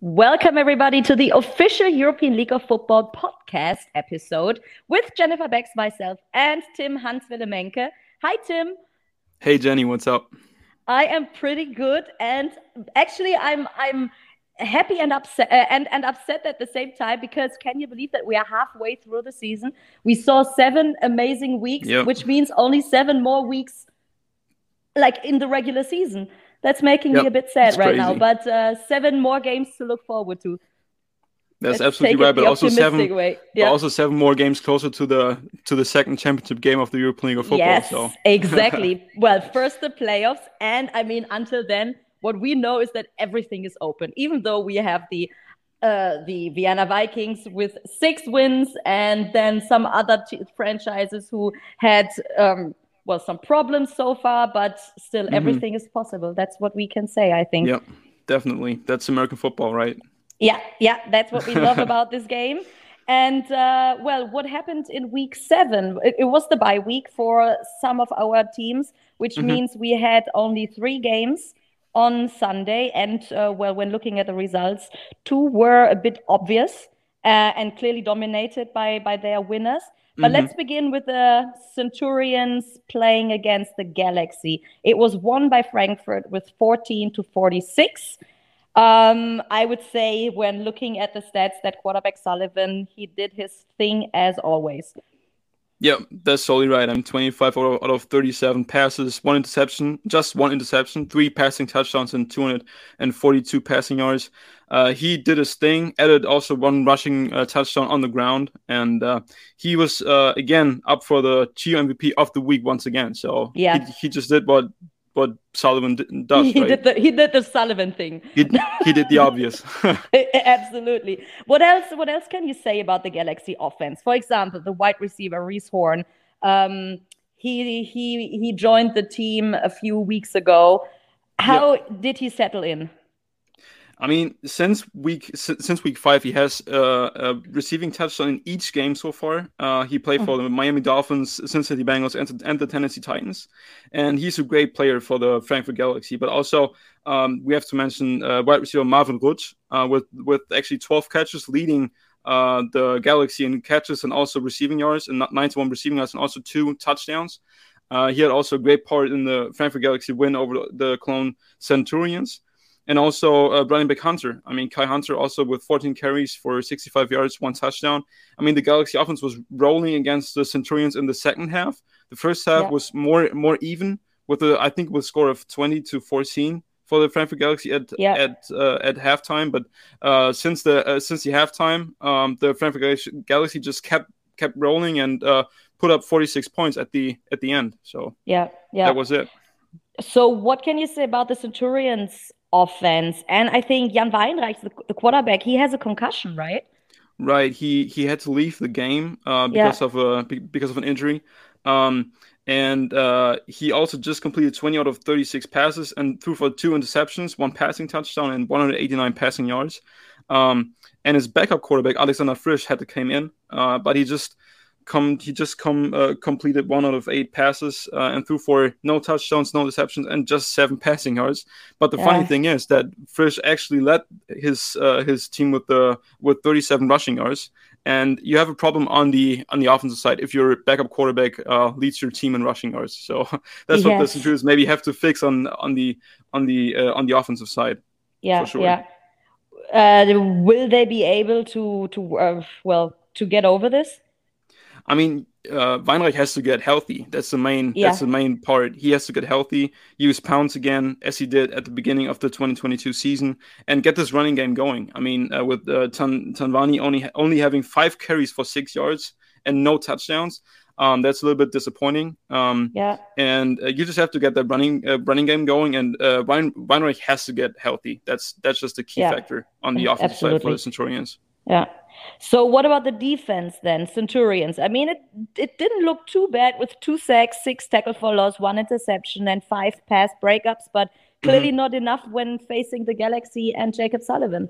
Welcome, everybody, to the official European League of Football podcast episode with Jennifer Becks, myself, and Tim Hans Willemenke. Hi, Tim. Hey, Jenny, what's up? I am pretty good, and actually, I'm I'm happy and upset uh, and and upset at the same time because can you believe that we are halfway through the season? We saw seven amazing weeks, yep. which means only seven more weeks, like in the regular season. That's making yep. me a bit sad right now. But uh, seven more games to look forward to. That's Let's absolutely right, but also seven, yeah. but also seven more games closer to the to the second championship game of the European League of Football. Yes, so. exactly. well, first the playoffs, and I mean, until then, what we know is that everything is open. Even though we have the uh, the Vienna Vikings with six wins, and then some other t- franchises who had um, well some problems so far, but still mm-hmm. everything is possible. That's what we can say, I think. Yep, definitely. That's American football, right? Yeah, yeah, that's what we love about this game. And uh, well, what happened in week seven? It, it, was the bye week for some of our teams, which mm-hmm. means we had only three games on Sunday. And uh, well, when looking at the results, two were a bit obvious uh, and clearly dominated by by their winners. But mm-hmm. let's begin with the Centurions playing against the Galaxy. It was won by Frankfurt with 14 to 46. Um, I would say, when looking at the stats, that quarterback Sullivan, he did his thing as always. Yeah, that's totally right. I'm 25 out of 37 passes, one interception, just one interception, three passing touchdowns, and 242 passing yards. Uh, he did his thing, added also one rushing uh, touchdown on the ground, and uh, he was uh, again up for the Geo MVP of the week once again. So yeah, he, he just did what what Sullivan does. He right? did the he did the Sullivan thing. He, he did the obvious. Absolutely. What else? What else can you say about the Galaxy offense? For example, the wide receiver Reece Horn. Um, he he he joined the team a few weeks ago. How did he settle in? I mean, since week since week five, he has uh, a receiving touchdown in each game so far. Uh, he played for mm-hmm. the Miami Dolphins, Cincinnati Bengals, and, and, the Tennessee Titans, and he's a great player for the Frankfurt Galaxy. But also, um, we have to mention uh, wide receiver Marvin Rutsch uh, with with actually 12 catches, leading uh, the Galaxy in catches and also receiving yards, and 91 receiving yards, and also two touchdowns. Uh, he had also a great part in the Frankfurt Galaxy win over the Cologne Centurions and also uh, running back Hunter. I mean, Kai Hunter also with 14 carries for 65 yards, one touchdown. I mean, the Galaxy offense was rolling against the Centurions in the second half. The first half yeah. was more more even with a I think with score of 20 to 14 for the Frankfurt Galaxy at yeah. at uh, at halftime. But uh, since the uh, since the halftime, um, the Frankfurt Galaxy just kept kept rolling and uh, put up 46 points at the at the end. So yeah, yeah, that was it. So, what can you say about the Centurions offense. And I think Jan Weinreich, the, the quarterback, he has a concussion, right? Right. He he had to leave the game uh, because yeah. of a because of an injury. Um, and uh, he also just completed 20 out of 36 passes and threw for two interceptions, one passing touchdown, and 189 passing yards. Um, and his backup quarterback Alexander Frisch had to come in, uh, but he just come he just come uh, completed one out of eight passes uh, and threw for no touchdowns, no deceptions, and just seven passing yards. But the yeah. funny thing is that Frisch actually led his uh, his team with the with 37 rushing yards. And you have a problem on the on the offensive side if your backup quarterback uh, leads your team in rushing yards. So that's yes. what the Centurions maybe have to fix on on the on the uh, on the offensive side. Yeah, sure. yeah. Uh, will they be able to to well to get over this? I mean, uh, Weinreich has to get healthy. That's the main. Yeah. That's the main part. He has to get healthy, use pounds again, as he did at the beginning of the 2022 season, and get this running game going. I mean, uh, with uh, Tan- Tanvani only only having five carries for six yards and no touchdowns, um, that's a little bit disappointing. Um, yeah. And uh, you just have to get that running uh, running game going, and uh, Wein- Weinreich has to get healthy. That's that's just a key yeah. factor on the offensive side for the Centurions. Yeah. So what about the defense then, Centurions? I mean, it it didn't look too bad with two sacks, six tackle for loss, one interception, and five pass breakups, but clearly mm-hmm. not enough when facing the Galaxy and Jakeb Sullivan.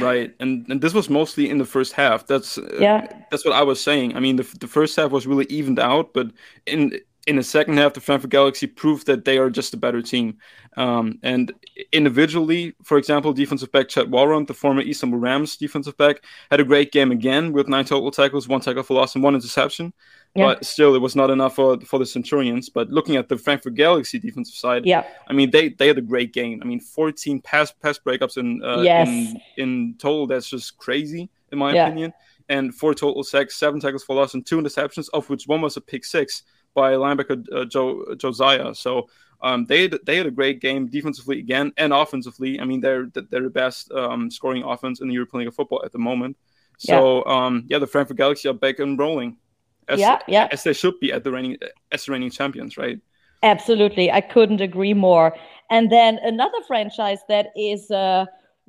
right, and and this was mostly in the first half. That's uh, yeah. That's what I was saying. I mean, the the first half was really evened out, but in in the second half, the Frankfurt Galaxy proved that they are just a better team. Um, and individually, for example, defensive back Chad Warren, the former Istanbul Rams defensive back, had a great game again with nine total tackles, one tackle for loss, and one interception. Yeah. But still, it was not enough for for the Centurions. But looking at the Frankfurt Galaxy defensive side, yeah, I mean they they had a great game. I mean, 14 pass pass breakups in uh, yes. in, in total. That's just crazy in my yeah. opinion. And four total sacks, seven tackles for loss, and two interceptions, of which one was a pick six by linebacker uh, Joe Josiah. So um, they they had a great game defensively again and offensively. I mean, they're they're the best um, scoring offense in the European League of Football at the moment. So yeah, um, yeah the Frankfurt Galaxy are back and rolling. As, yeah, yeah. as they should be at the reigning as the reigning champions, right? Absolutely, I couldn't agree more. And then another franchise that is uh,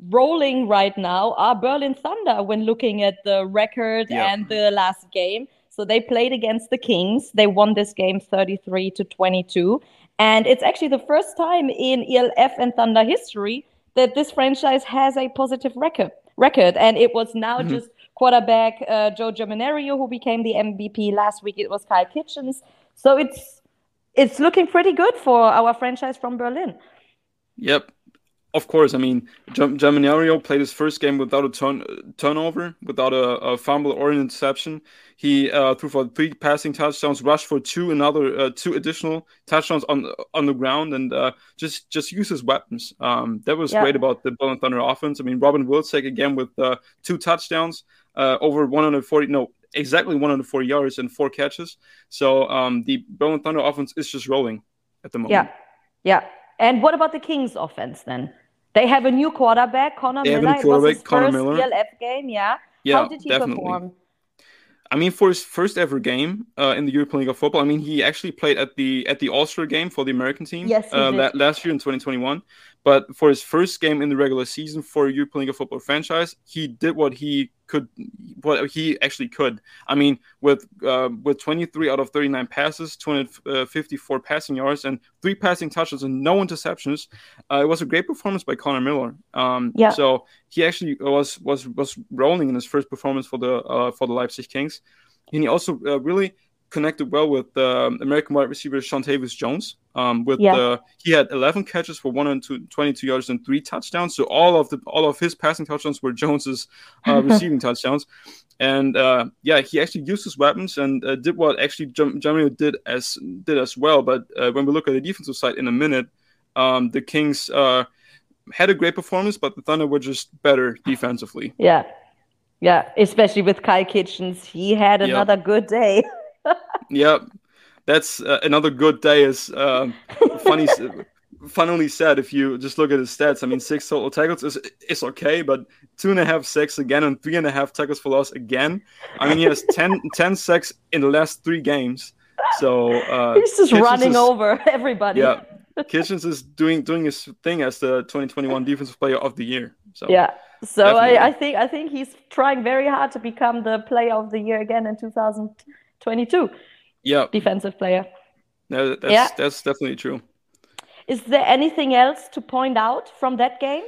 rolling right now are Berlin Thunder. When looking at the record yeah. and the last game, so they played against the Kings. They won this game 33 to 22. And it's actually the first time in ELF and Thunder history that this franchise has a positive record. Record, and it was now mm-hmm. just quarterback uh, Joe Germinerio who became the MVP last week. It was Kyle Kitchens, so it's it's looking pretty good for our franchise from Berlin. Yep, of course, I mean, Germinerio played his first game without a turn, turnover, without a, a, fumble or an interception. He uh, threw for three passing touchdowns, rushed for two another uh, two additional touchdowns on on the ground, and uh, just just use his weapons. Um, that was yeah. great about the Berlin Thunder offense. I mean, Robin Wilczek again with uh, two touchdowns, uh, over 140 no exactly 140 yards and four catches. So um, the Berlin Thunder offense is just rolling at the moment. Yeah, yeah. And what about the Kings offense then? They have a new quarterback, Connor they Miller. Have a quarterback, it was his Connor first Miller. ELF game, yeah. yeah How did he definitely. perform? I mean, for his first ever game uh, in the European League of Football, I mean, he actually played at the at the All Star game for the American team. Yes, uh, last year in 2021. But for his first game in the regular season for a European League of Football franchise, he did what he could, what he actually could. I mean, with uh, with 23 out of 39 passes, 254 passing yards, and three passing touches and no interceptions, uh, it was a great performance by Connor Miller. Um, yeah. So he actually was was was rolling in his first performance for the uh, for the Leipzig Kings, and he also uh, really connected well with uh, American wide receiver Seantavius Jones. Um, with yeah. uh, he had 11 catches for 122 yards and three touchdowns. So all of the all of his passing touchdowns were Jones's uh, receiving touchdowns. And uh, yeah, he actually used his weapons and uh, did what actually Germany did as did as well. But uh, when we look at the defensive side in a minute, um, the Kings uh, had a great performance, but the Thunder were just better defensively. Yeah. Yeah, especially with Kyle Kitchens. He had another good day. yep, that's uh, another good day. Is uh, funny, funnily said. If you just look at his stats, I mean, six total tackles is is okay, but two and a half sacks again and three and a half tackles for loss again. I mean, he has 10, 10 sacks in the last three games. So uh, he's just Kitchens running is, over everybody. Yeah, Kitchens is doing doing his thing as the 2021 Defensive Player of the Year. So yeah, so I, I, think I think he's trying very hard to become the Player of the Year again in 2000. 22. Yeah. Defensive player. No, that's, yeah. that's definitely true. Is there anything else to point out from that game?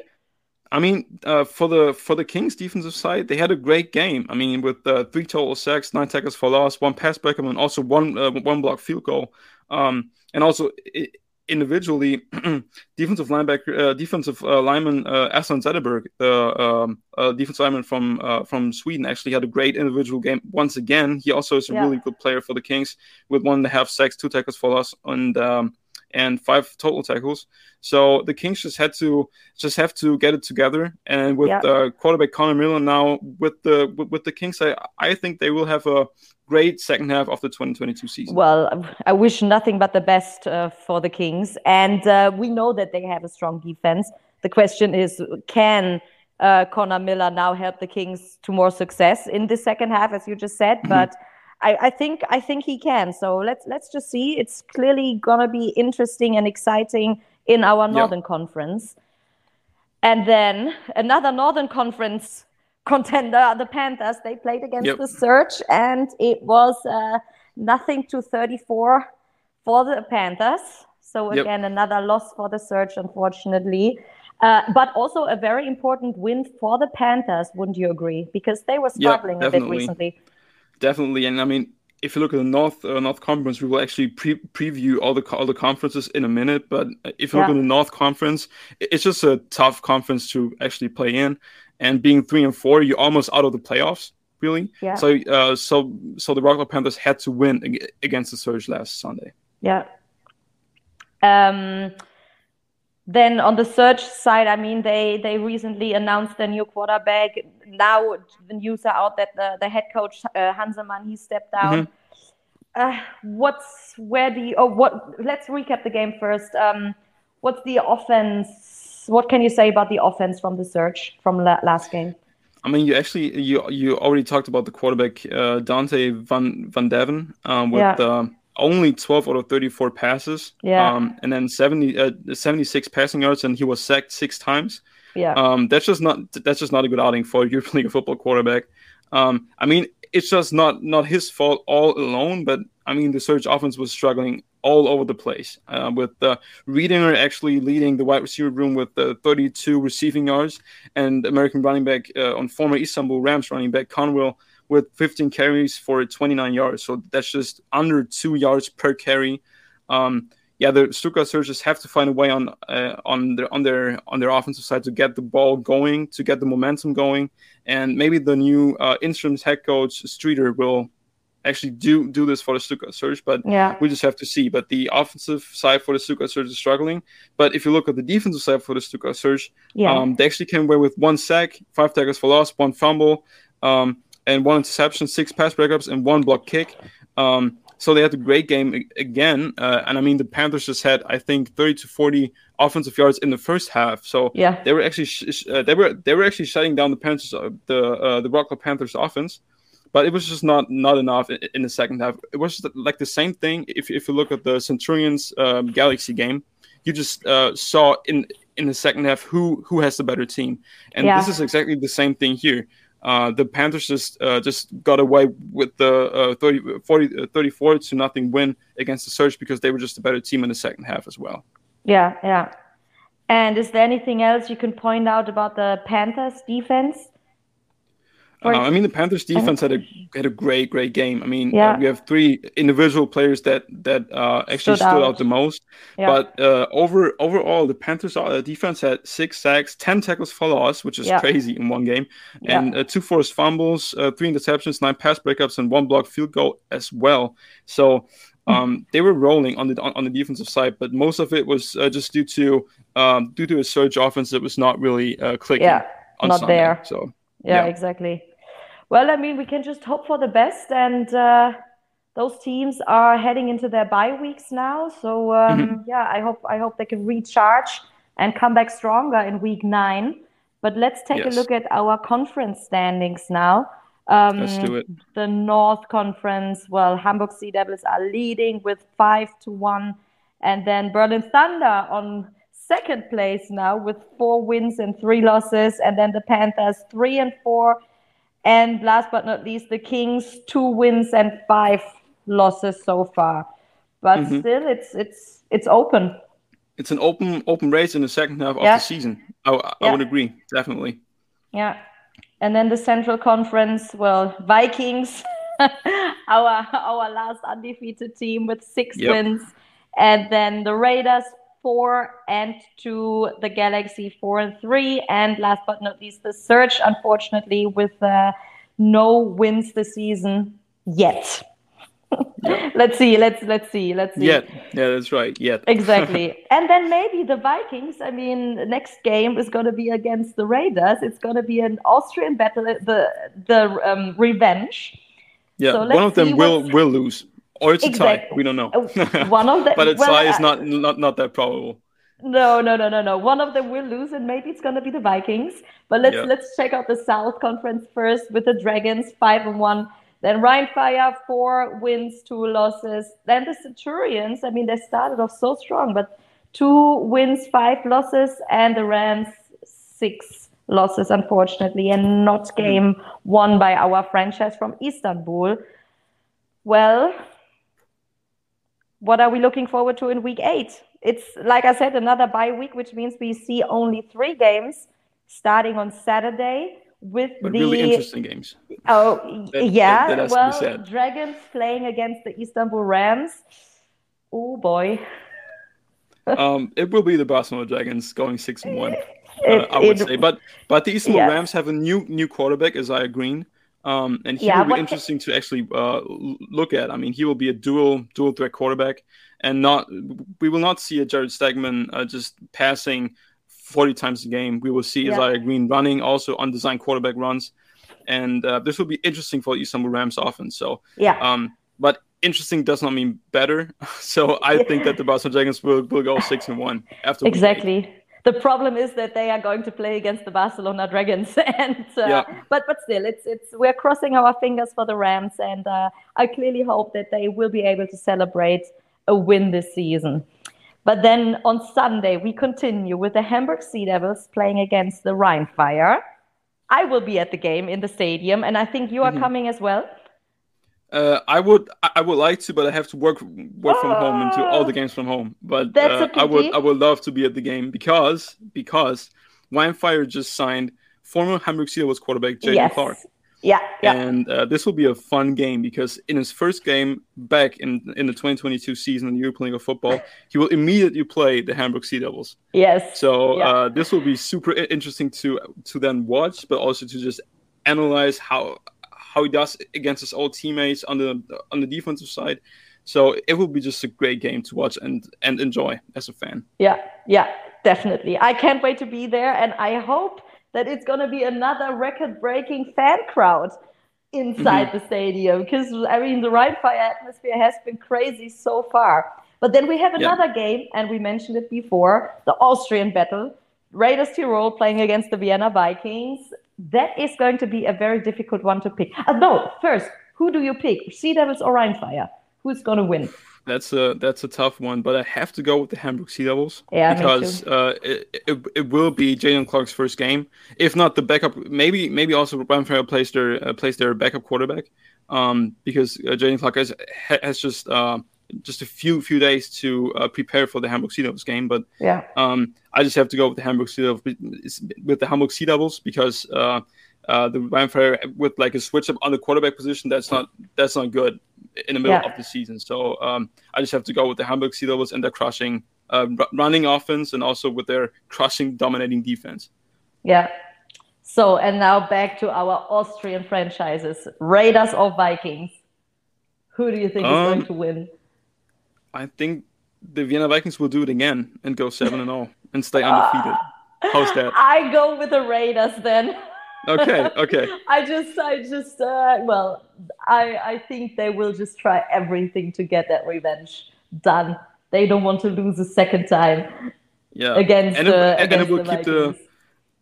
I mean, uh, for the for the Kings defensive side, they had a great game. I mean, with uh, three total sacks, nine tackles for loss, one pass back, and also one uh, one block field goal. Um, and also, it, individually, defensive linebacker, uh, defensive uh, lineman uh, Aslan Zetterberg, um, uh, defensive lineman from uh, from Sweden, actually had a great individual game once again. He also is a yeah. really good player for the Kings with one and a half sacks, two tackles for loss, and um, and five total tackles. So the Kings just had to just have to get it together. And with yeah. uh, quarterback Connor Miller now with the with, with, the Kings, I, I think they will have a great second half of the 2022 season. Well, I wish nothing but the best uh, for the Kings, and uh, we know that they have a strong defense. The question is, can uh, Connor Miller now help the Kings to more success in the second half, as you just said? Mm-hmm. But I, I, think I think he can. So let's let's just see. It's clearly gonna be interesting and exciting in our Northern yep. Conference. And then another Northern Conference contender, the Panthers. They played against yep. the Surge, and it was uh, nothing to 34 for the Panthers. So again, yep. another loss for the Surge, unfortunately. Uh, but also a very important win for the Panthers, wouldn't you agree? Because they were struggling a bit recently definitely. And I mean, if you look at the North uh, North Conference, we will actually pre- preview all the all the conferences in a minute. But if you yeah. look at the North Conference, it's just a tough conference to actually play in. And being three and four, you're almost out of the playoffs, really. Yeah. So uh, so so the Wroclaw Panthers had to win against the Surge last Sunday. Yeah. Um, then on the search side, I mean, they they recently announced their new quarterback. Now the news are out that the, the head coach uh, Hanselmann he stepped down. Mm-hmm. Uh, what's where the oh what? Let's recap the game first. Um, what's the offense? What can you say about the offense from the search from la- last game? I mean, you actually you you already talked about the quarterback uh, Dante Van Van Deven um, with yeah only 12 out of 34 passes. Yeah. Um, and then 70, uh, 76 passing yards, and he was sacked six times. Yeah. Um, that's just not that's just not a good outing for a European League football quarterback. Um, I mean, it's just not not his fault all alone, but I mean, the Surge offense was struggling all over the place. Uh, with uh, Riedinger actually leading the wide receiver room with uh, 32 receiving yards, and American running back uh, on former Istanbul Rams running back Conwell with 15 carries for 29 yards. So that's just under two yards per carry. Um, yeah, the Stuttgart Surges have to find a way on uh, on their on their on their offensive side to get the ball going, to get the momentum going, and maybe the new uh, interim head coach Streeter will actually do do this for the Stuttgart Surge. But yeah. we just have to see. But the offensive side for the Stuttgart Surge is struggling. But if you look at the defensive side for the Stuttgart Surge, yeah. um, they actually came away with one sack, five tackles for loss, one fumble. Um, and one interception, six pass breakups, and one block kick. Um, so they had a great game again. Uh, and I mean, the Panthers just had, I think, 30 to 40 offensive yards in the first half. So yeah, they were actually sh- uh, they were they were actually shutting down the Panthers, uh, the uh, the Wroclaw Panthers offense. But it was just not not enough in, in the second half. It was like the same thing. If, if you look at the Centurions um, Galaxy game, you just uh, saw in in the second half who who has the better team, and yeah. this is exactly the same thing here. Uh, the Panthers just uh, just got away with the uh, 30, 40, uh, 34 to nothing win against the Surge because they were just a better team in the second half as well. Yeah, yeah. And is there anything else you can point out about the Panthers defense? Uh, I mean, the Panthers defense had a had a great, great game. I mean, yeah. uh, we have three individual players that that uh, actually stood, stood out. out. the most. Yeah. But uh, over overall, the Panthers uh, defense had six sacks, ten tackles for loss, which is yeah. crazy in one game, and uh, two forced fumbles, uh, three interceptions, nine pass breakups, and one blocked field goal as well. So. Hmm. Um, they were rolling on the on, on, the defensive side, but most of it was just due to um, due to a surge offense that was not really clicking. Yeah, not Sunday. there. So yeah, yeah, exactly. Well, I mean, we can just hope for the best, and uh, those teams are heading into their bye weeks now. So um, mm-hmm. yeah, I hope I hope they can recharge and come back stronger in week nine. But let's take yes. a look at our conference standings now. Um, let's do it. The North Conference. Well, Hamburg Sea Devils are leading with five to one, and then Berlin Thunder on second place now with four wins and three losses, and then the Panthers three and four and last but not least, the Kings, two wins and five losses so far. But mm-hmm. still, it's it's it's open. It's an open open race in the second half yeah. of the season. I, I yeah. would agree, definitely. Yeah, and then the Central Conference. Well, Vikings, our our last undefeated team with six yep. wins, and then the Raiders four and to the Galaxy four and three, and last but not least, the Surge, unfortunately, with uh, no wins this season yet. let's see, let's let's see, let's see. yeah yeah, that's right. yeah exactly. and then maybe the Vikings. I mean, next game is going to be against the Raiders. It's going to be an Austrian battle, the the um, revenge. Yeah, so one of them will will lose or it's exactly. a tie. We don't know. Uh, one of them, but a well, tie is not not not that probable. No, no, no, no, no. One of them will lose, and maybe it's gonna be the Vikings. But let's yeah. let's check out the South Conference first with the Dragons, five and one. Then Rhine Fire four wins, two losses. Then the Centurions. I mean, they started off so strong, but two wins, five losses, and the Rams six losses, unfortunately, and not hmm. game won by our franchise from Istanbul. Well, what are we looking forward to in week eight? It's like I said, another bye week, which means we see only three games starting on Saturday with but the really interesting games. Oh That- yeah, that- that well. Dragons playing against the Istanbul Rams. Oh boy, Um, it will be the Barcelona Dragons going six and one. Uh, I would it- say, but but the Istanbul Yes. Rams have a new new quarterback, Isaiah Green, um, and he Yeah, will be interesting to actually uh, look at. I mean, he will be a dual dual threat quarterback, and not we will not see a Jared Stegman uh, just passing forty times a game. We will see Yeah. Isaiah Green running also undesigned quarterback runs, and uh, this will be interesting for the Istanbul Rams offense. So, yeah, um, but interesting does not mean better. So I think that the Boston Dragons will, will go six and one after exactly. The problem is that they are going to play against the Barcelona Dragons, and uh, Yeah. but but still, it's it's we're crossing our fingers for the Rams, and uh, I clearly hope that they will be able to celebrate a win this season. But then on Sunday we continue with the Hamburg Sea Devils playing against the Rhine Fire. I will be at the game in the stadium, and I think you are Mhm. coming as well. Uh, I would I would like to, but I have to work work from home and do all the Ah. games from home. But uh, I would. I would love to be at the game because because Wildfire just signed former Hamburg Sea Devils quarterback Jadrian yes. Clark, Yeah, yeah, and uh, this will be a fun game because in his first game back in in the 2022 season in the European League of Football, he will immediately play the Hamburg Sea Devils. yes. So Yeah. uh, this will be super interesting to to then watch, but also to just analyze how how he does against his old teammates on the on the defensive side. So it will be just a great game to watch and and enjoy as a fan. Yeah, yeah, definitely. I can't wait to be there, and I hope that it's going to be another record-breaking fan crowd inside mm-hmm. the stadium because I mean the Rhine Fire atmosphere has been crazy so far. But then we have Yeah. another game, and we mentioned it before: the Austrian battle. Raiders Tirol playing against the Vienna Vikings. That is going to be a very difficult one to pick. No, first, who do you pick? Sea Devils or Rhine Fire? Who's going to win? That's a that's a tough one, but I have to go with the Hamburg Sea Devils Yeah, because uh, it, it it will be Jadrian Clark's first game, if not the backup. Maybe maybe also Rhine Fire plays their uh, plays their backup quarterback, um, because uh, Jadrian Clark has has just uh, just a few few days to uh, prepare for the Hamburg Sea Devils game, but Yeah, um, I just have to go with the Hamburg Sea Devils with the Hamburg Sea Devils because uh, uh, the Rhine Fire with like a switch up on the quarterback position that's not that's not good in the middle Yeah. of the season. So um, I just have to go with the Hamburg Sea Devils and their crushing uh, r- running offense and also with their crushing dominating defense. Yeah. So, and now back to our Austrian franchises Raiders or Vikings? Who do you think is Um, going to win? I think the Vienna Vikings will do it again and go seven and zero and stay undefeated. How's that? I go with the Raiders then. Okay, okay. I just, I just, uh, well, I, I think they will just try everything to get that revenge done. They don't want to lose a second time Yeah. against and it, the and it against will the keep the Vikings.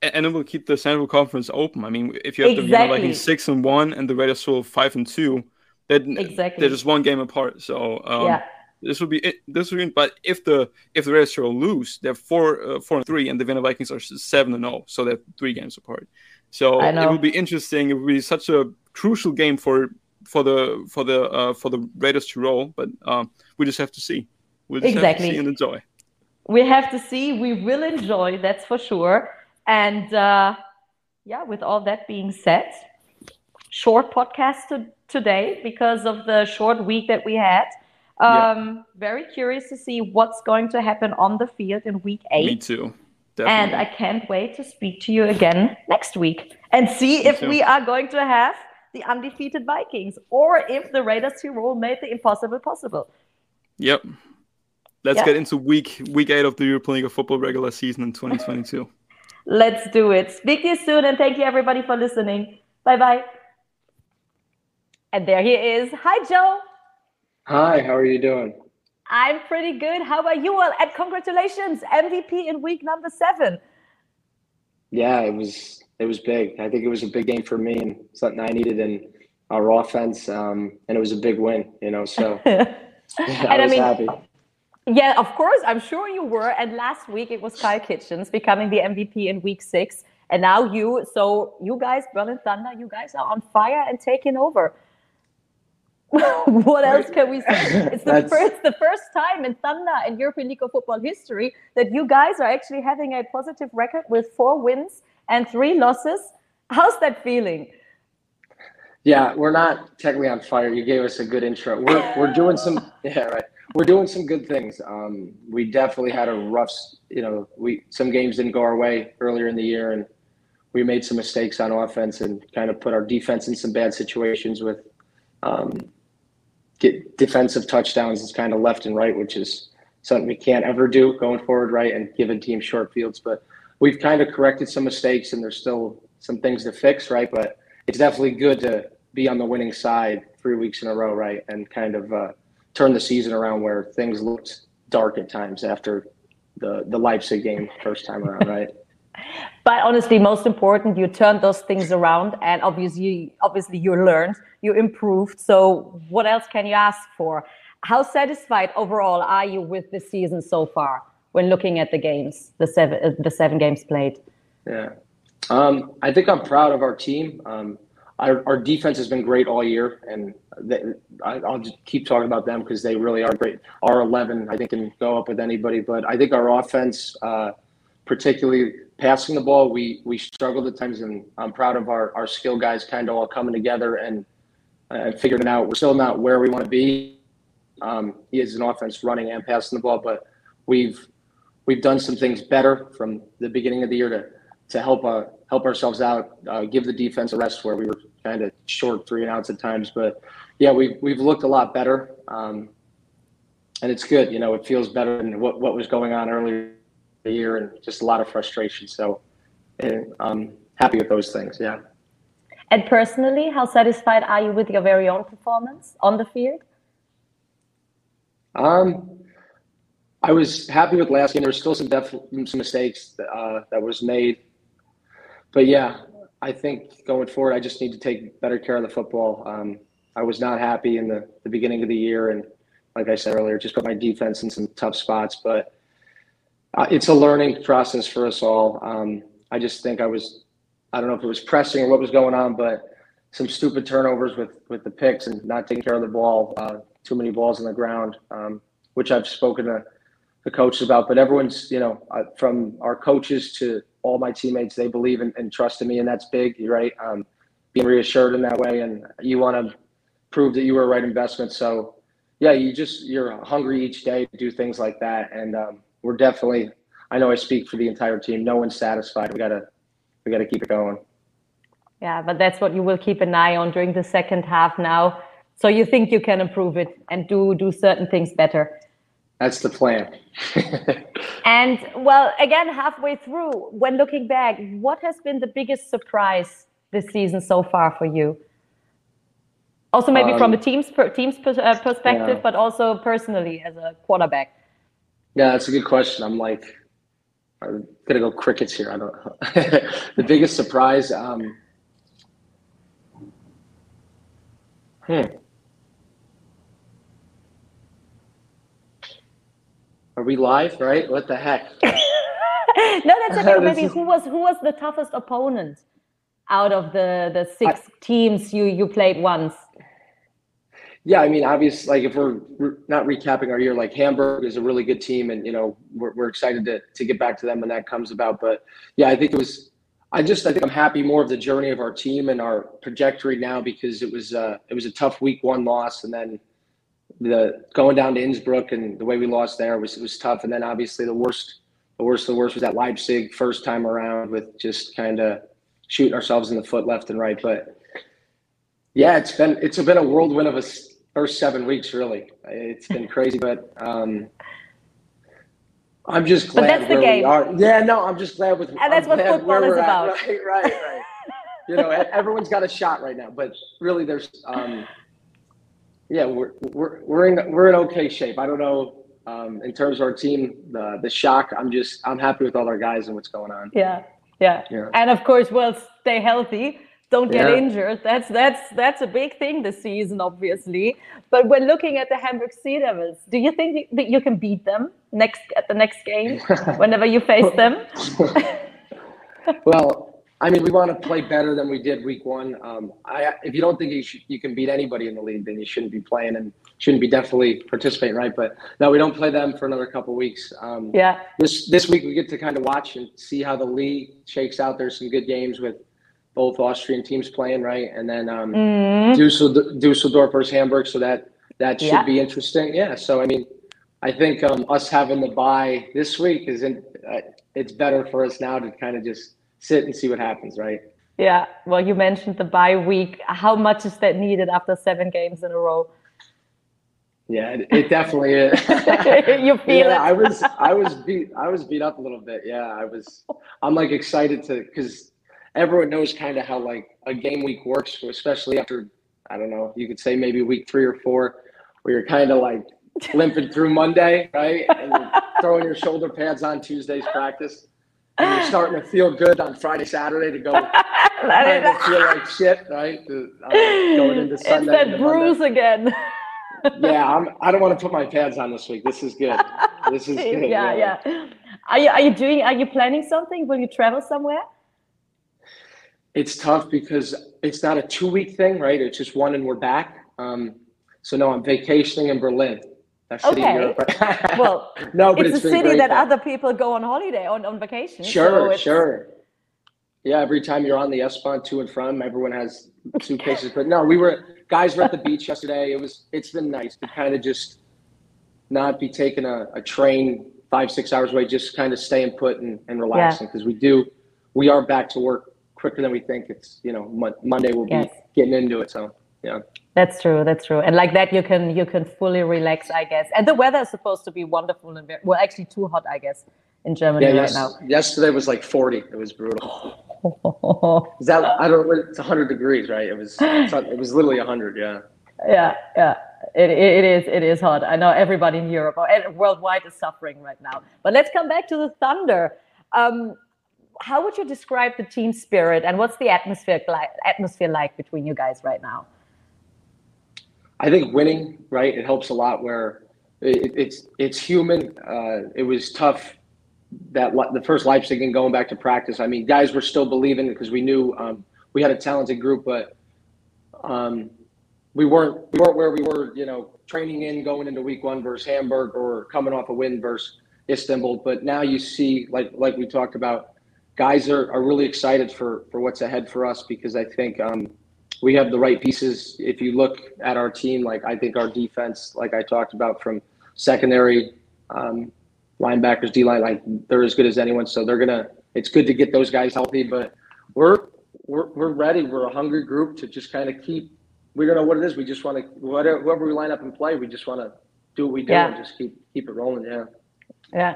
and it will keep the Central Conference open. I mean, if you have the Vienna Exactly. Vikings six and one and the Raiders still five and two, then Exactly. they're just one game apart. So um, yeah, this will be it. This will be, but if the if the Raiders still lose, they're four uh, four and three, and the Vienna Vikings are seven and zero, so they're three games apart. So it will be interesting. It will be such a crucial game for for the for the uh, for the Raiders to roll, but um, we just have to see. We just have Exactly. to see and enjoy. we have to see. We will enjoy, that's for sure. And uh, yeah, with all that being said, short podcast to, today because of the short week that we had. Yeah. Um, Very curious to see what's going to happen on the field in week eight. Me too. And I can't wait to speak to you again next week and see Me if too. we are going to have the undefeated Vikings or if the Raiders who Tirol made the impossible possible. Yep. Let's Yeah. get into week week eight of the European League of Football regular season in 2022. Let's do it. Speak to you soon and thank you everybody for listening. Bye bye. And there he is. Hi, Joe. Hi, how are you doing? I'm pretty good. How about you all? And congratulations, MVP in week number seven. Yeah, it was it was big. I think it was a big game for me and something I needed in our offense, um, and it was a big win. You know, so yeah, I I was mean, happy. Yeah, of course. I'm sure you were. And last week it was Kyle Kitchens becoming the MVP in week six. And now you, so you guys, Berlin Thunder, you guys are on fire and taking over. what else can we say? It's the first, the first time in Thunder and European League of Football history that you guys are actually having a positive record with four wins and three losses. How's that feeling? Yeah, we're not technically on fire. You gave us a good intro. We're we're doing some yeah right. We're doing some good things. Um, we definitely had a rough, you know, we some games didn't go our way earlier in the year, and we made some mistakes on offense and kind of put our defense in some bad situations with um, get defensive touchdowns is kind of left and right, which is something we can't ever do going forward, right? And giving teams short fields, but we've kind of corrected some mistakes, and there's still some things to fix, right? But it's definitely good to be on the winning side three weeks in a row, right? And kind of uh, turn the season around where things looked dark at times after the the Leipzig game first time around, right? But honestly, most important, you turned those things around, and obviously, obviously, you learned, you improved. So, what else can you ask for? How satisfied overall are you with the season so far? When looking at the games, the seven, uh, the seven games played. Yeah, um, I think I'm proud of our team. Um, our, our, defense has been great all year, and they, I, will just keep talking about them because they really are great. Our 11, I think, can go up with anybody, but I think our offense, uh, particularly passing the ball, we we struggled at times, and I'm proud of our, our skill guys kind of all coming together and uh, figuring it out. We're still not where we want to be. Um, he is an offense running and passing the ball, but we've we've done some things better from the beginning of the year to to help uh, help ourselves out, uh, give the defense a rest where we were kind of short three and outs at times. But yeah, we've we've looked a lot better, um, and it's good. You know, it feels better than what what was going on earlier the year, and just a lot of frustration. So, and, um, happy with those things. Yeah. And personally, how satisfied are you with your very own performance on the field? Um, I was happy with last game. There were still some def- some mistakes that, uh, that was made, but yeah, I think going forward, I just need to take better care of the football. Um, I was not happy in the, the beginning of the year, and like I said earlier, just put my defense in some tough spots. But uh, it's a learning process for us all. Um, I just think I was, I don't know if it was pressing or what was going on, but some stupid turnovers with with the picks and not taking care of the ball, uh, too many balls on the ground, um, which I've spoken to the coaches about. But everyone's, you know, uh, from our coaches to all my teammates, they believe in, and trust in me, and that's big, right? Um, being reassured in that way, and you want to prove that you were a right investment. So, yeah, you just you're hungry each day to do things like that, and um, we're definitely. I know I speak for the entire team. No one's satisfied. We gotta we gotta keep it going. Yeah, but that's what you will keep an eye on during the second half now. So you think you can improve it and do do certain things better. That's the plan. and well, again, halfway through, when looking back, what has been the biggest surprise this season so far for you? Also, maybe um, from a team's per, team's per, uh, perspective, yeah. but also personally as a quarterback. Yeah, that's a good question. I'm like, I'm gonna go crickets here. I don't. the biggest surprise. Um, hmm. Are we live? Right? What the heck? no, that's okay. Maybe is... who was who was the toughest opponent out of the the six I... teams you you played once? Yeah, I mean, obviously, like if we're, not recapping our year, like Hamburg is a really good team, and you know we're, we're excited to to get back to them when that comes about. But yeah, I think it was. I just I think I'm happy more of the journey of our team and our trajectory now because it was uh, it was a tough week one loss, and then the going down to Innsbruck and the way we lost there was was tough. And then obviously the worst, the worst, the worst was at Leipzig first time around with just kind of shooting ourselves in the foot left and right. But yeah, it's been it's been a whirlwind of a first seven weeks, really. It's been crazy, but um, I'm just glad but that's where the game. we are. Yeah, no, I'm just glad with. And that's I'm what football is about. Right, right, right. you know, everyone's got a shot right now, but really, there's. Um, yeah, we're we're we're in we're in okay shape. I don't know um, in terms of our team, the the shock. I'm just I'm happy with all our guys and what's going on. Yeah, yeah, yeah. and of course, we'll stay healthy don't get yeah. injured. That's that's that's a big thing this season, obviously. But when looking at the Hamburg Sea Devils, do you think that you can beat them next at the next game, whenever you face them? well, I mean, we want to play better than we did week one. Um, I, if you don't think you, should, you can beat anybody in the league, then you shouldn't be playing and shouldn't be definitely participating, right? But no, we don't play them for another couple weeks. Um, yeah. This this week we get to kind of watch and see how the league shakes out. There's some good games with both Austrian teams playing, right? And then um, Mm. Dusseldorf, Dusseldorf versus Hamburg, so that that should Yeah. be interesting. Yeah. So I mean, I think um, us having the bye this week is in, uh, it's better for us now to kind of just sit and see what happens, right? Yeah. Well, you mentioned the bye week. How much is that needed after seven games in a row? Yeah, it, it definitely is. you feel yeah, it. I was I was beat I was beat up a little bit. Yeah, I was. I'm like excited to because everyone knows kind of how like a game week works, especially after I don't know. You could say maybe week three or four, where you're kind of like limping through Monday, right, and you're throwing your shoulder pads on Tuesday's practice, and you're starting to feel good on Friday, Saturday to go. kind of feel like shit, right? To, uh, going into it's Sunday. that into bruise Monday. again. Yeah, I'm. I don't want to put my pads on this week. This is good. This is good. yeah, yeah. Are you are you doing? Are you planning something? Will you travel somewhere? It's tough because it's not a two week thing, right? It's just one and we're back. Um, so no, I'm vacationing in Berlin. That city in Okay. Europe. Well, no, but it's it's a city that other people go on holiday on on vacation. Sure, it's- sure. Yeah, every time you're on the S-Bahn to and from, everyone has suitcases. But no, we were guys were at the beach yesterday. It was it's been nice to kind of just not be taking a, a train five six hours away, just kind of staying put and, and relaxing because we do we are back to work quicker than we think. It's you know Mon- Monday we'll Yes. be getting into it. So yeah, That's true. That's true. And like that, you can you can fully relax, I guess. And the weather is supposed to be wonderful and very, well, actually too hot, I guess, in Germany yeah. right Yes, now. yesterday was like 40. It was brutal. Is that I don't know? It's 100 degrees, right? It was it was literally 100. Yeah. yeah, yeah. It, it, is it is hot. I know everybody in Europe or and worldwide is suffering right now. But let's come back to the Thunder. Um, how would you describe the team spirit and what's the atmosphere like atmosphere like between you guys right now? I think winning, right? It helps a lot. Where it, it's it's human. Uh, it was tough that the first Leipzig and going back to practice. I mean, guys were still believing because we knew um, we had a talented group, but um, we weren't we weren't where we were. You know, training in going into week one versus Hamburg or coming off a win versus Istanbul. But now you see, like like we talked about, guys are, are really excited for for what's ahead for us because I think. Um, we have the right pieces. If you look at our team, like I think our defense, like I talked about from secondary, um, linebackers, D line, like they're as good as anyone. So they're gonna. It's good to get those guys healthy, but we're we're we're ready. We're a hungry group to just kind of keep. We don't know what it is. We just want to whatever whoever we line up and play. We just want to do what we do Yeah. and just keep keep it rolling. Yeah. Yeah.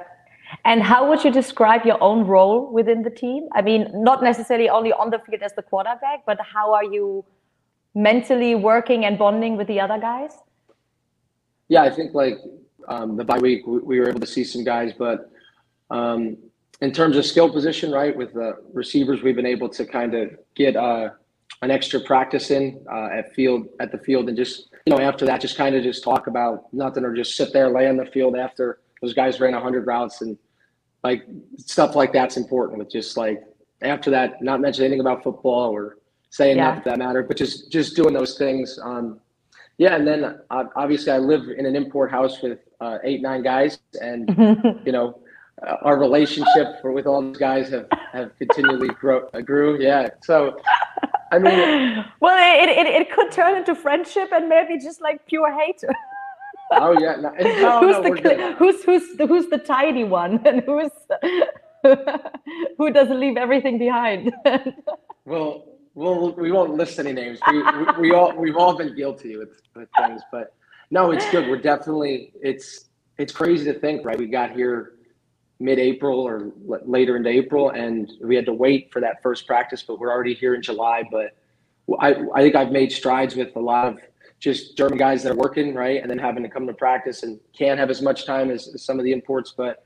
And how would you describe your own role within the team? I mean, not necessarily only on the field as the quarterback, but how are you mentally working and bonding with the other guys? Yeah, I think like um, the bye week, we, we were able to see some guys, but um, in terms of skill position, right, with the receivers, we've been able to kind of get uh, an extra practice in uh, at field at the field, and just you know after that, just kind of just talk about nothing or just sit there, lay on the field after those guys ran hundred routes and like stuff like that's important. With just like after that, not mention anything about football or saying Yeah. for that matter, but just just doing those things. Um, yeah, and then uh, obviously I live in an import house with uh, eight nine guys, and you know uh, our relationship for, with all these guys have have continually grow, uh, grew. Yeah, so I mean, well, it, it, it could turn into friendship and maybe just like pure hate. oh yeah, no, no, who's no, the good. who's who's who's the tidy one and who's who doesn't leave everything behind? Well, well, we won't list any names. We, we, we all we've all been guilty with, with things, but no, it's good. We're definitely it's it's crazy to think, right? We got here mid-April or l- later into April, and we had to wait for that first practice, but we're already here in July. But I I think I've made strides with a lot of just German guys that are working, right, and then having to come to practice and can't have as much time as, as some of the imports. But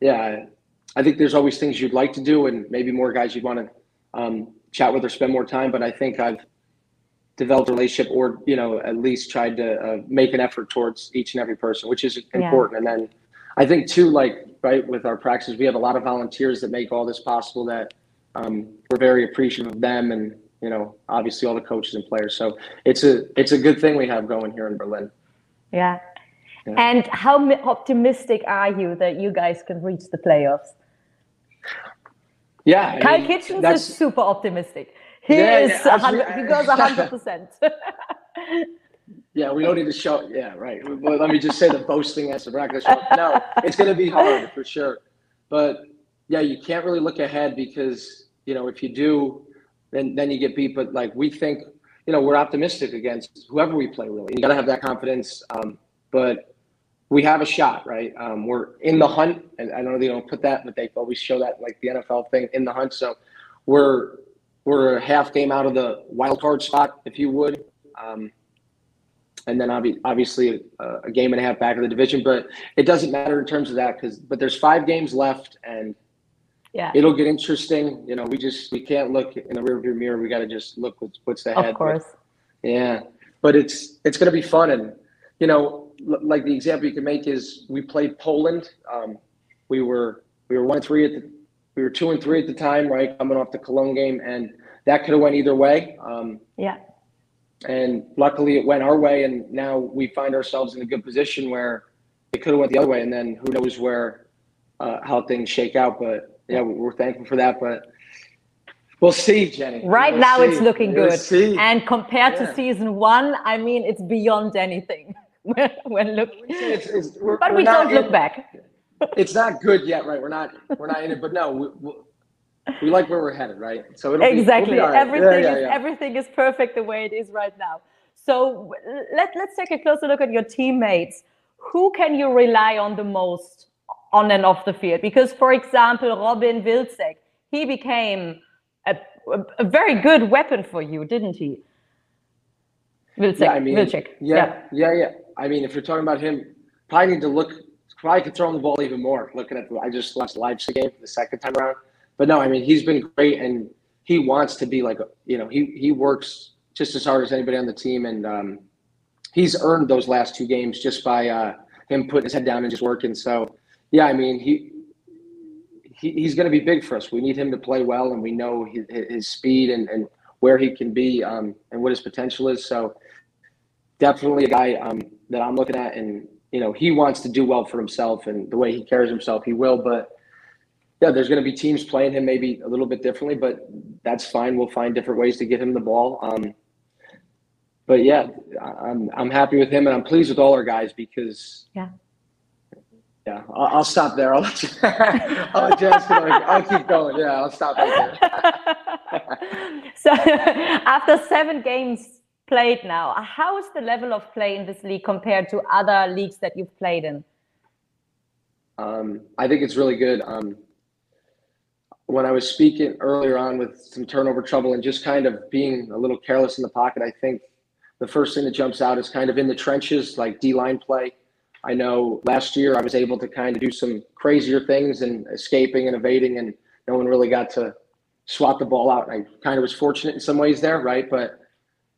yeah, I think there's always things you'd like to do, and maybe more guys you'd want to um, chat with or spend more time. But I think I've developed a relationship, or you know, at least tried to uh, make an effort towards each and every person, which is important. And then I think too, like right with our practices, we have a lot of volunteers that make all this possible. That um, we're very appreciative of them, and you know, obviously all the coaches and players. So it's a it's a good thing we have going here in Berlin. Yeah. Yeah. And how optimistic are you that you guys can reach the playoffs? Yeah, I Kyle mean, Kitchens is super optimistic. He yeah, is yeah, he goes hundred percent. Yeah, we don't need to show. Yeah, right. But let me just say the boasting not going to. No, it's going to be hard for sure. But yeah, you can't really look ahead because you know if you do, then then you get beat. But like we think, you know, we're optimistic against whoever we play. Really, you got to have that confidence. Um, but we have a shot, right? Um, we're in the hunt, and I know they don't put that, but they always show that like the NFL thing in the hunt. So we're we're a half game out of the wild card spot, if you would. Um, and then obviously a, a, game and a half back of the division. But it doesn't matter in terms of that because but there's five games left, and yeah, it'll get interesting. You know, we just we can't look in the rearview mirror. We got to just look what's what's ahead. Of course. But, yeah, but it's it's going to be fun, and you know, like the example you can make is we played Poland. Um, we were we were one three at the we were two and three at the time, right? Coming off the Cologne game, and that could have went either way. Um, yeah and luckily it went our way and now we find ourselves in a good position where it could have went the other way and then who knows where uh, how things shake out but yeah we're thankful for that but we'll see jenny right we'll now see. it's looking we'll good see. and compared yeah. to season one i mean it's beyond anything when looking it's, it's, we're, but we're we don't look back it's not good yet right we're not we're not in it but no we, we like where we're headed, right? So exactly be, we'll right. everything yeah, yeah, is everything is perfect the way it is right now. So let let's take a closer look at your teammates. Who can you rely on the most on and off the field? Because, for example, Robin Wilczek, he became a, a, very good weapon for you, didn't he? Wilczek, yeah, I mean, Wilczek. Yeah, yeah, yeah, I mean, if you're talking about him, probably need to look. Probably could throw him the ball even more. Looking at the, I just watched the Leipzig game the second time around but no, I mean he's been great, and he wants to be like you know he he works just as hard as anybody on the team, and um, he's earned those last two games just by uh, him putting his head down and just working. So yeah, I mean he. he he's going to be big for us. We need him to play well, and we know his, his speed and, and where he can be um, and what his potential is. So definitely a guy um, that I'm looking at, and you know he wants to do well for himself, and the way he carries himself, he will. But yeah, there's going to be teams playing him maybe a little bit differently, but that's fine. We'll find different ways to get him the ball. Um, but yeah, I'm I'm happy with him, and I'm pleased with all our guys because yeah, yeah. I'll, I'll stop there. I'll let you. I'll, just, I'll keep going. Yeah, I'll stop right there. so after seven games played now, how is the level of play in this league compared to other leagues that you've played in? Um, I think it's really good. Um, when I was speaking earlier on with some turnover trouble and just kind of being a little careless in the pocket, I think the first thing that jumps out is kind of in the trenches, like D line play. I know last year I was able to kind of do some crazier things and escaping and evading, and no one really got to swat the ball out. I kind of was fortunate in some ways there, right? But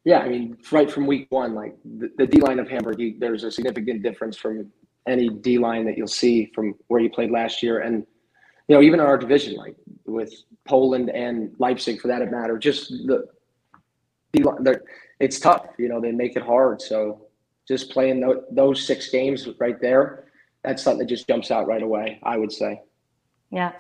yeah, I mean, right from week one, like the, the D line of Hamburg, he, there's a significant difference from any D line that you'll see from where you played last year. And you know, even in our division, like with Poland and Leipzig for that matter, just the, the it's tough. You know, they make it hard. So just playing those six games right there, that's something that just jumps out right away. I would say. Yeah.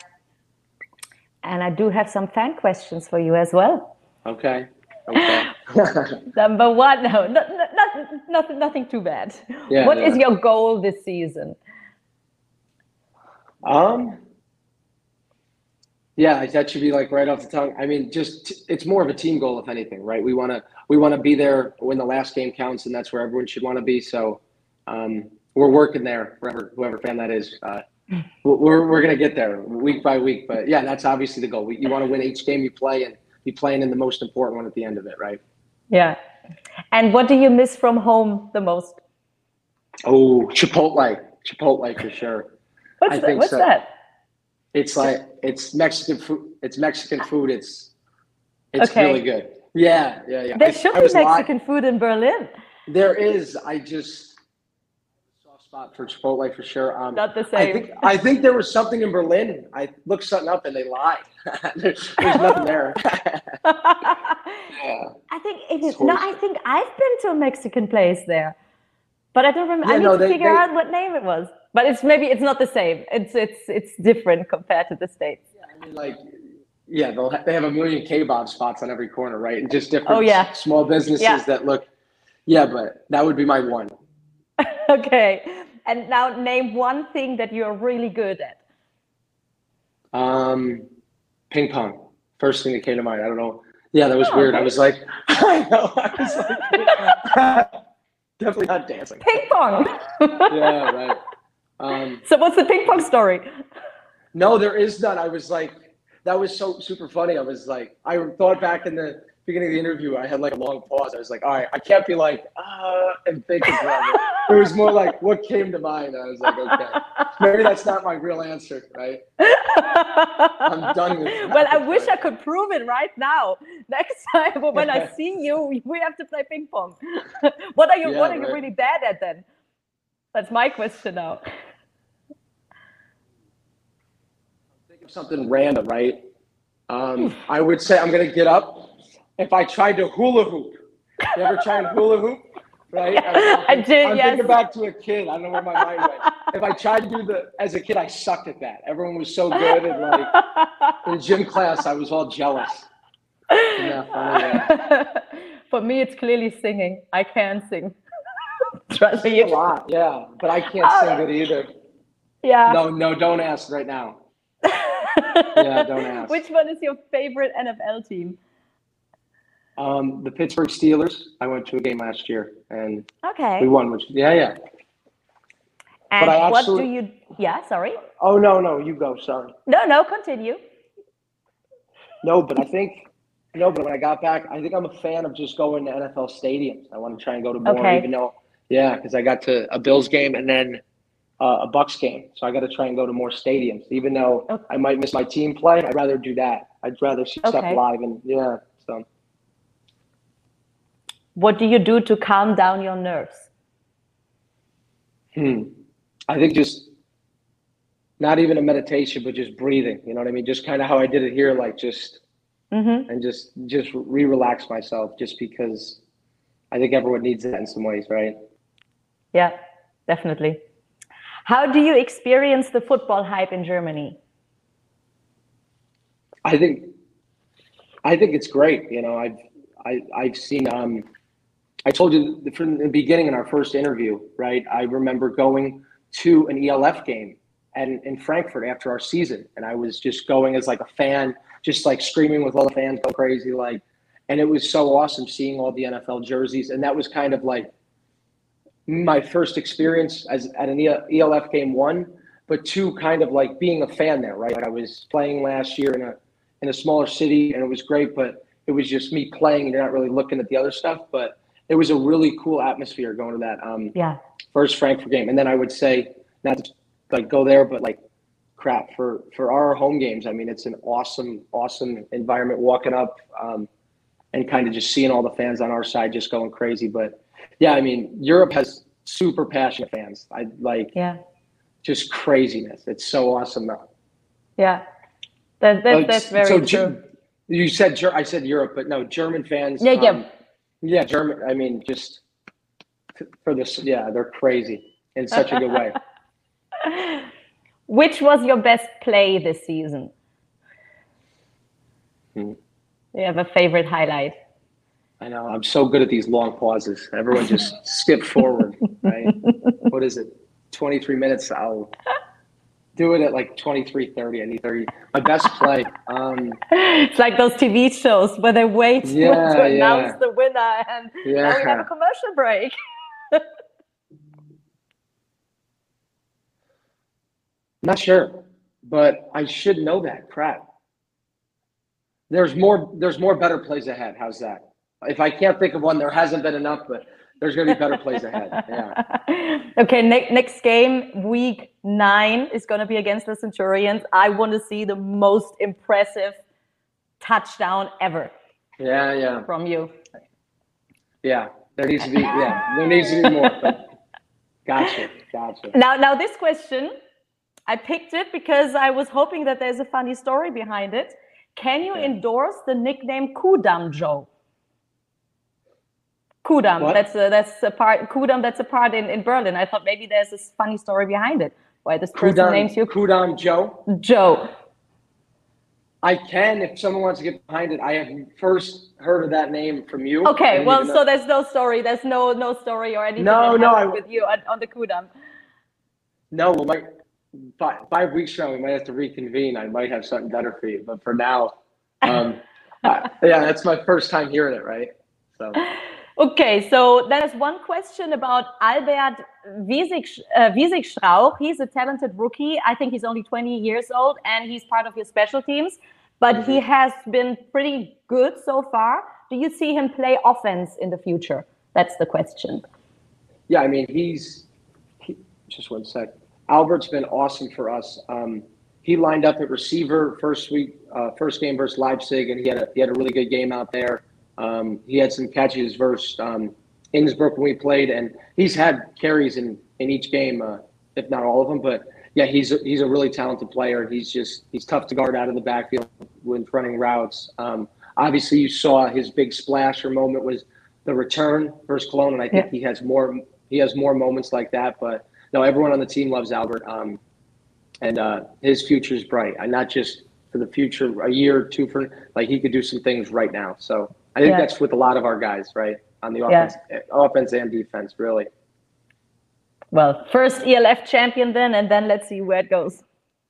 And I do have some fan questions for you as well. Okay. Okay. Number one, no, not, not, nothing, nothing too bad. Yeah, what is your goal this season? Um, yeah, that should be like right off the tongue. I mean, just it's more of a team goal, if anything, right? We want to we want to be there when the last game counts, and that's where everyone should want to be. So um, we're working there, whoever whoever fan that is. Uh, we're we're gonna get there week by week, but yeah, that's obviously the goal. We, you want to win each game you play and be playing in the most important one at the end of it, right? Yeah. And what do you miss from home the most? Oh, Chipotle, Chipotle for sure. What's, I that? What's so. that? It's like it's Mexican food. It's Mexican food. It's it's okay. really good. Yeah, yeah, yeah. There I, should I be Mexican food in Berlin. There is. I just soft spot for Chipotle for sure. Um, Not the same. I think, I think there was something in Berlin. I looked something up and they lied. there's, there's nothing there. yeah. I think it is. No, I think I've been to a Mexican place there, but I don't remember. Yeah, I need no, to they, figure they, out what name it was but it's maybe it's not the same. It's it's it's different compared to the states. Yeah, I mean, like yeah, they'll ha- they have a million kebab spots on every corner, right? And just different Oh, yeah. s- small businesses Yeah. that look. Yeah, but that would be my one. okay. And now name one thing that you're really good at. Um, ping pong. First thing that came to mind. I don't know. Yeah, that was Oh, weird. I was like, I know. I was like, definitely not dancing. Ping pong. Yeah, right. Um, so what's the ping pong story? no, there is none. I was like, that was so super funny. I was like, I thought back in the beginning of the interview, I had like a long pause. I was like, all right, I can't be like, uh, and thinking forever. It was more like what came to mind. I was like, okay, maybe that's not my real answer, right? I'm done with that. well, I wish I could prove it right now. Next time when I see you, we have to play ping pong. what are you Yeah, what are you really bad at then? That's my question now. think of something random, right? Um, I would say I'm gonna get up. If I tried to hula hoop, you ever try and hula hoop? Right? I'm, I did, I'm yes. thinking back to a kid. I don't know where my mind went. If I tried to do the as a kid, I sucked at that. Everyone was so good, and like in gym class, I was all jealous. Funny? Yeah. For me, it's clearly singing. I can sing. Trust me. A lot, yeah, but I can't sing it either. Yeah. No, no, don't ask right now. Yeah, don't ask. Which one is your favorite NFL team? Um, the Pittsburgh Steelers. I went to a game last year, and Okay. we won. Which, yeah, yeah. And I what do you? Yeah. Sorry. Oh no, no, you go. Sorry. No, no. Continue. No, but I think no, but when I got back, I think I'm a fan of just going to NFL stadiums. I want to try and go to more, Okay. even though yeah, because I got to a Bills game and then uh, a Bucks game, so I got to try and go to more stadiums. Even though Okay. I might miss my team play, I'd rather do that. I'd rather see stuff live and yeah. So What do you do to calm down your nerves? hmm. I think just not even a meditation, but just breathing. You know what I mean? Just kind of how I did it here, like just Mm-hmm. and just just re-relax myself, just because I think everyone needs that in some ways, right? Yeah, definitely. How do you experience the football hype in Germany? I think I think it's great. You know, I've I, I've seen. Um, I told you from the beginning in our first interview, right? I remember going to an ELF game and in Frankfurt after our season, and I was just going as like a fan, just like screaming with all the fans, go crazy, like. And it was so awesome seeing all the NFL jerseys, and that was kind of like my first experience as at an ELF game. One, but two, kind of like being a fan there, right? I was playing last year in a in a smaller city and it was great, but it was just me playing and you're not really looking at the other stuff. But it was a really cool atmosphere going to that um, Yeah. first Frankfurt game. And then I would say not to like go there, but like crap for for our home games. I mean, it's an awesome, awesome environment walking up um, and kind of just seeing all the fans on our side just going crazy. But yeah, I mean, Europe has super passionate fans. I like Yeah. just craziness. It's so awesome. Though. Yeah. That, that, Uh, that's very so true. You said I said Europe, but no, German fans. Yeah, yeah. um, yeah, German. I mean, just for this. Yeah, they're crazy in such a good way. Which was your best play this season? Hmm. You have a favorite highlight? I know. I'm so good at these long pauses. Everyone just skip forward, right? What is it? 23 minutes. I'll do it at like 23:30. I need 30. My best play. Um, It's like those TV shows where they wait Yeah, to announce yeah. the winner and now we have a commercial break. Not sure, but I should know that. Crap. There's more. There's more better plays ahead. How's that? If I can't think of one, there hasn't been enough, but there's going to be better plays ahead. Yeah. okay, ne- next game, week nine, is going to be against the Centurions. I want to see the most impressive touchdown ever Yeah. Yeah. from you. Yeah. There needs to be. Yeah. There needs to be more. Gotcha. Gotcha. Now, now this question, I picked it because I was hoping that there's a funny story behind it. Can you Yeah. endorse the nickname Ku'damm Joe? Ku'damm, What? that's a, that's a part. Ku'damm, that's a part in, in Berlin. I thought maybe there's this funny story behind it. Why this person Ku'damm, names you Ku'damm Joe. Joe? I can if someone wants to get behind it. I have first heard of that name from you. Okay, well, so there's no story. There's no no story or anything. No, no, I, with you on, on the Ku'damm. No, well, my, five, five weeks from now we might have to reconvene. I might have something better for you, but for now, um, yeah, that's my first time hearing it. Right. So. Okay, so there's one question about Albert Wiesig, uh, He's a talented rookie. I think he's only 20 years old and he's part of your special teams, but mm-hmm. he has been pretty good so far. Do you see him play offense in the future? That's the question. Yeah, I mean, he's he, just one sec. Albert's been awesome for us. Um, he lined up at receiver first week, uh, first game versus Leipzig, and he had a, he had a really good game out there. Um, he had some catches versus um, Innsbruck when we played, and he's had carries in, in each game, uh, if not all of them. But yeah, he's a, he's a really talented player. He's just he's tough to guard out of the backfield when running routes. Um, obviously, you saw his big splasher moment was the return versus Cologne, and I think yeah. he has more he has more moments like that. But no, everyone on the team loves Albert, um, and uh, his future is bright. And not just for the future, a year or two for like he could do some things right now. So I think yeah. that's with a lot of our guys, right? On the offense, yeah. offense and defense, really. Well, first ELF champion then, and then let's see where it goes.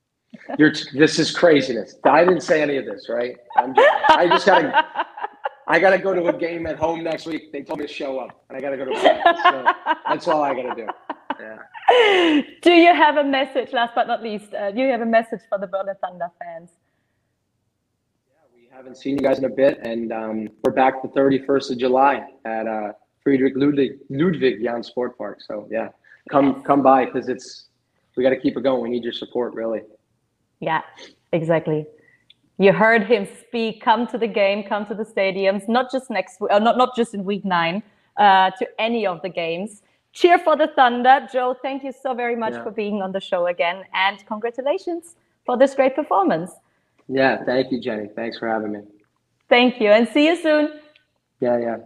You're this is craziness. I didn't say any of this, right? Just, i just gotta I gotta go to a game at home next week. They told me to show up, and I gotta go to practice. So that's all I gotta do. Yeah. Do you have a message? Last but not least, uh, do you have a message for the Berlin Thunder fans? Haven't seen you guys in a bit, and um, we're back the 31st of July at uh, Friedrich Ludwig, Ludwig Jahn Sport Park. So yeah, come come by because it's we got to keep it going. We need your support, really. Yeah, exactly. You heard him speak. Come to the game. Come to the stadiums. Not just next, uh, not not just in week nine. Uh, to any of the games. Cheer for the Thunder, Joe. Thank you so very much yeah. for being on the show again, and congratulations for this great performance. Yeah, thank you, Jenny. Thanks for having me. Thank you, and see you soon. Yeah, yeah.